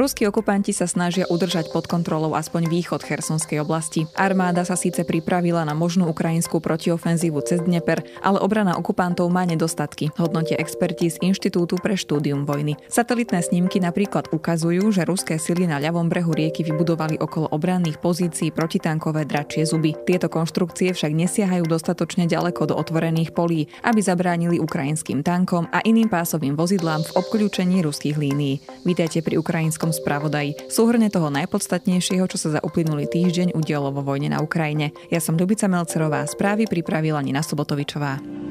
Ruskí okupanti sa snažia udržať pod kontrolou aspoň východ Chersonskej oblasti. Armáda sa síce pripravila na možnú ukrajinskú protiofenzívu cez Dneper, ale obrana okupantov má nedostatky, hodnotia experti z Inštitútu pre štúdium vojny. Satelitné snímky napríklad ukazujú, že ruské sily na ľavom brehu rieky vybudovali okolo obranných pozícií protitankové dračie zuby. Tieto konštrukcie však nesiahajú dostatočne ďaleko do otvorených polí, aby zabránili ukrajinským tankom a iným pásovým vozidlám v obkľúčení ruských línií. Vítajte pri ukrajinskom spravodaji. Súhrne toho najpodstatnejšieho, čo sa za uplynulý týždeň udialo vo vojne na Ukrajine. Ja som Ľubica Melcerová, správy pripravila Nina Sobotovičová.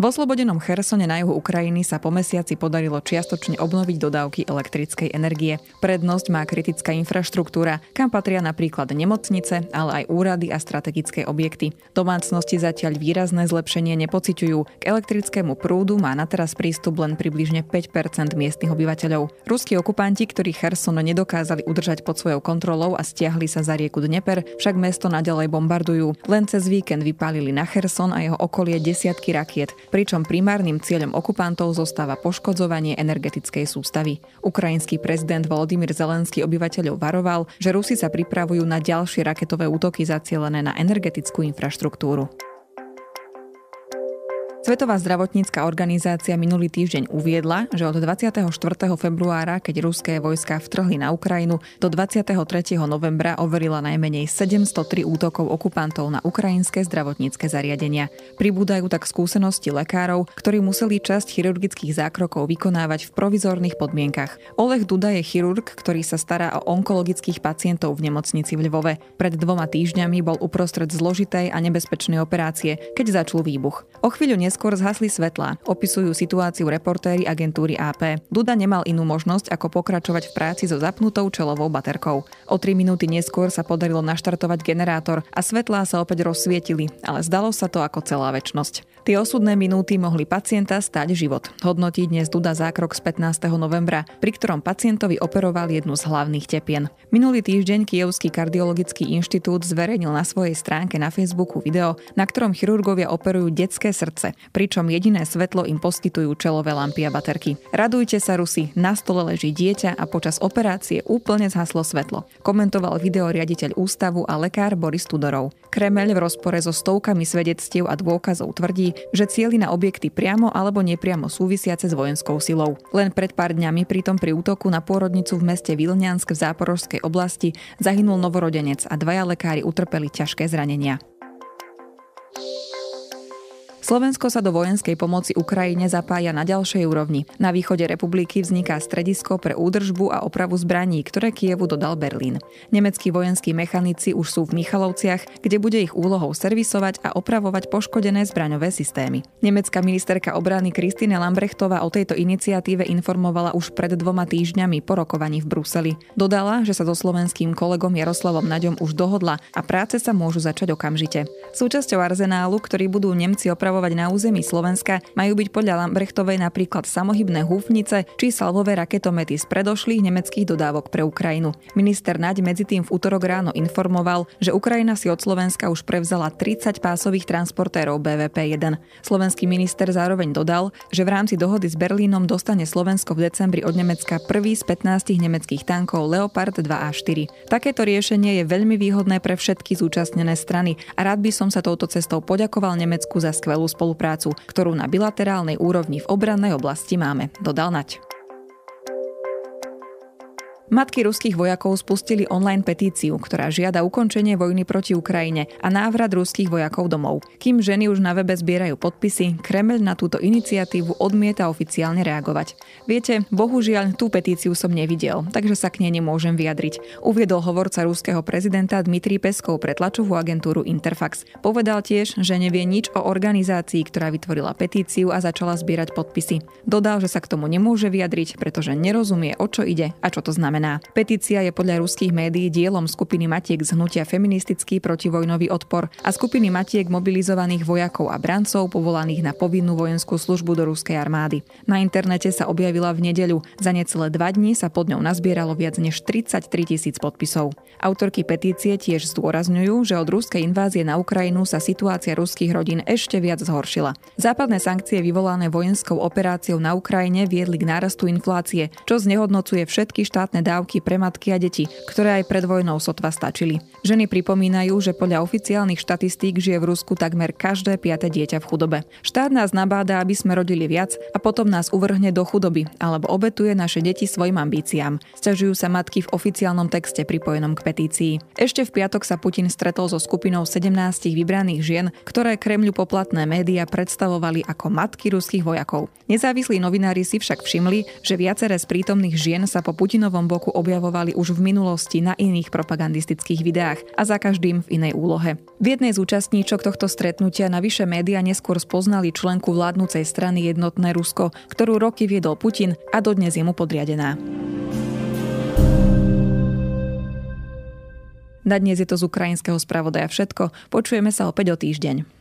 V oslobodenom Chersone na juhu Ukrajiny sa po mesiaci podarilo čiastočne obnoviť dodávky elektrickej energie. Prednosť má kritická infraštruktúra, kam patria napríklad nemocnice, ale aj úrady a strategické objekty. Domácnosti zatiaľ výrazné zlepšenie nepociťujú. K elektrickému prúdu má na teraz prístup len približne 5% miestnych obyvateľov. Ruskí okupanti, ktorí Cherson nedokázali udržať pod svojou kontrolou a stiahli sa za rieku Dneper, však mesto naďalej bombardujú. Len cez víkend vypálili na Cherson a jeho okolie desiatky rakiet pričom primárnym cieľom okupantov zostáva poškodzovanie energetickej sústavy. Ukrajinský prezident Volodymyr Zelenský obyvateľov varoval, že Rusi sa pripravujú na ďalšie raketové útoky zacielené na energetickú infraštruktúru. Svetová zdravotnícka organizácia minulý týždeň uviedla, že od 24. februára, keď ruské vojska vtrhli na Ukrajinu, do 23. novembra overila najmenej 703 útokov okupantov na ukrajinské zdravotnícke zariadenia. Pribúdajú tak skúsenosti lekárov, ktorí museli časť chirurgických zákrokov vykonávať v provizorných podmienkach. Oleh Duda je chirurg, ktorý sa stará o onkologických pacientov v nemocnici v Lvove. Pred dvoma týždňami bol uprostred zložitej a nebezpečnej operácie, keď začul výbuch. O chvíľu neskôr zhasli svetlá. Opisujú situáciu reportéri agentúry AP. Duda nemal inú možnosť, ako pokračovať v práci so zapnutou čelovou baterkou. O 3 minúty neskôr sa podarilo naštartovať generátor a svetlá sa opäť rozsvietili, ale zdalo sa to ako celá väčnosť. Tie osudné minúty mohli pacienta stať život. Hodnotí dnes Duda zákrok z 15. novembra, pri ktorom pacientovi operoval jednu z hlavných tepien. Minulý týždeň Kievský kardiologický inštitút zverejnil na svojej stránke na Facebooku video, na ktorom chirurgovia operujú detské srdce, pričom jediné svetlo im poskytujú čelové lampy a baterky. Radujte sa, Rusi, na stole leží dieťa a počas operácie úplne zhaslo svetlo. Komentoval video riaditeľ ústavu a lekár Boris Tudorov. Kremeľ v rozpore so stovkami svedectiev a dôkazov tvrdí, že cieli na objekty priamo alebo nepriamo súvisiace s vojenskou silou. Len pred pár dňami pritom pri útoku na pôrodnicu v meste Vilniansk v záporožskej oblasti zahynul novorodenec a dvaja lekári utrpeli ťažké zranenia. Slovensko sa do vojenskej pomoci Ukrajine zapája na ďalšej úrovni. Na východe republiky vzniká stredisko pre údržbu a opravu zbraní, ktoré Kievu dodal Berlín. Nemeckí vojenskí mechanici už sú v Michalovciach, kde bude ich úlohou servisovať a opravovať poškodené zbraňové systémy. Nemecká ministerka obrany Kristine Lambrechtová o tejto iniciatíve informovala už pred dvoma týždňami po rokovaní v Bruseli. Dodala, že sa so slovenským kolegom Jaroslavom Naďom už dohodla a práce sa môžu začať okamžite. Súčasťou arzenálu, ktorý budú Nemci opravovať operovať na území Slovenska, majú byť podľa Lambrechtovej napríklad samohybné húfnice či salvové raketomety z predošlých nemeckých dodávok pre Ukrajinu. Minister Naď medzi tým v útorok ráno informoval, že Ukrajina si od Slovenska už prevzala 30 pásových transportérov BVP-1. Slovenský minister zároveň dodal, že v rámci dohody s Berlínom dostane Slovensko v decembri od Nemecka prvý z 15 nemeckých tankov Leopard 2 a 4. Takéto riešenie je veľmi výhodné pre všetky zúčastnené strany a rád by som sa touto cestou poďakoval Nemecku za skvelú spoluprácu, ktorú na bilaterálnej úrovni v obrannej oblasti máme, dodal Nať. Matky ruských vojakov spustili online petíciu, ktorá žiada ukončenie vojny proti Ukrajine a návrat ruských vojakov domov. Kým ženy už na webe zbierajú podpisy, Kreml na túto iniciatívu odmieta oficiálne reagovať. Viete, bohužiaľ, tú petíciu som nevidel, takže sa k nej nemôžem vyjadriť. Uviedol hovorca ruského prezidenta Dmitrij Peskov pre tlačovú agentúru Interfax. Povedal tiež, že nevie nič o organizácii, ktorá vytvorila petíciu a začala zbierať podpisy. Dodal, že sa k tomu nemôže vyjadriť, pretože nerozumie, o čo ide a čo to znamená znamená. Petícia je podľa ruských médií dielom skupiny Matiek z hnutia Feministický protivojnový odpor a skupiny Matiek mobilizovaných vojakov a brancov povolaných na povinnú vojenskú službu do ruskej armády. Na internete sa objavila v nedeľu. Za necelé dva dní sa pod ňou nazbieralo viac než 33 tisíc podpisov. Autorky petície tiež zdôrazňujú, že od ruskej invázie na Ukrajinu sa situácia ruských rodín ešte viac zhoršila. Západné sankcie vyvolané vojenskou operáciou na Ukrajine viedli k nárastu inflácie, čo znehodnocuje všetky štátne dávky pre matky a deti, ktoré aj pred vojnou sotva stačili. Ženy pripomínajú, že podľa oficiálnych štatistík žije v Rusku takmer každé piate dieťa v chudobe. Štát nás nabáda, aby sme rodili viac a potom nás uvrhne do chudoby alebo obetuje naše deti svojim ambíciám. Sťažujú sa matky v oficiálnom texte pripojenom k petícii. Ešte v piatok sa Putin stretol so skupinou 17 vybraných žien, ktoré Kremľu poplatné médiá predstavovali ako matky ruských vojakov. Nezávislí novinári si však všimli, že viaceré z prítomných žien sa po Putinovom boku objavovali už v minulosti na iných propagandistických videách a za každým v inej úlohe. V jednej z účastníčok tohto stretnutia navyše média neskôr spoznali členku vládnucej strany Jednotné Rusko, ktorú roky viedol Putin a dodnes je mu podriadená. Na dnes je to z ukrajinského spravodaja všetko. Počujeme sa opäť o týždeň.